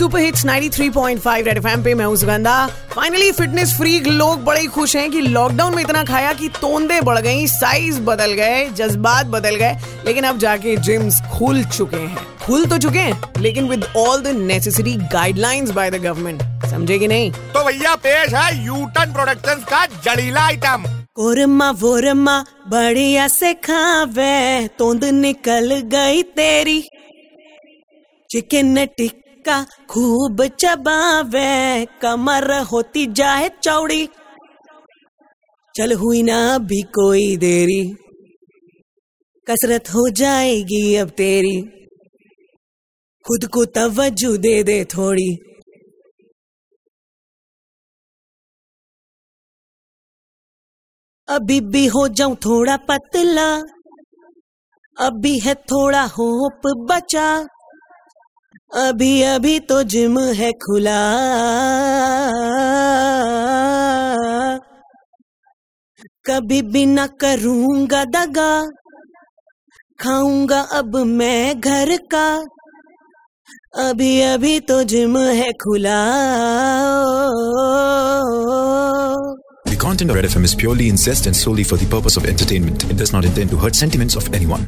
Super hits 93.5 red FM पे मैं हूँ सुगंधा। फाइनली फिटनेस फ्रीक लोग बड़े ही खुश हैं कि लॉकडाउन में इतना खाया कि तोंदे बढ़ गई साइज़ बदल गए जज्बात बदल गए। लेकिन अब जाके जिम्स खुल चुके हैं। खुल तो चुके हैं लेकिन with all the necessary guidelines by the government समझे कि नहीं? तो भैया पेश है यूटन प्रोडक्शंस का जड़ीला आइटम कोरमा वोरमा बढ़िया से खावे तोंद निकल गई तेरी। चिकन टिक्का खूब चबावे, कमर होती जाए चौड़ी। चल हुई ना भी कोई देरी, कसरत हो जाएगी अब तेरी। खुद को तवज्जो दे दे थोड़ी। अभी भी हो जाऊँ थोड़ा पतला, अभी है थोड़ा होप बचा। अभी अभी तो जिम है खुला कभी भी ना करूँगा दगा खाऊँगा अब मैं घर का अभी अभी तो जिम है खुला The content of Red FM is purely incest and solely for the purpose of entertainment. It does not intend to hurt sentiments of anyone.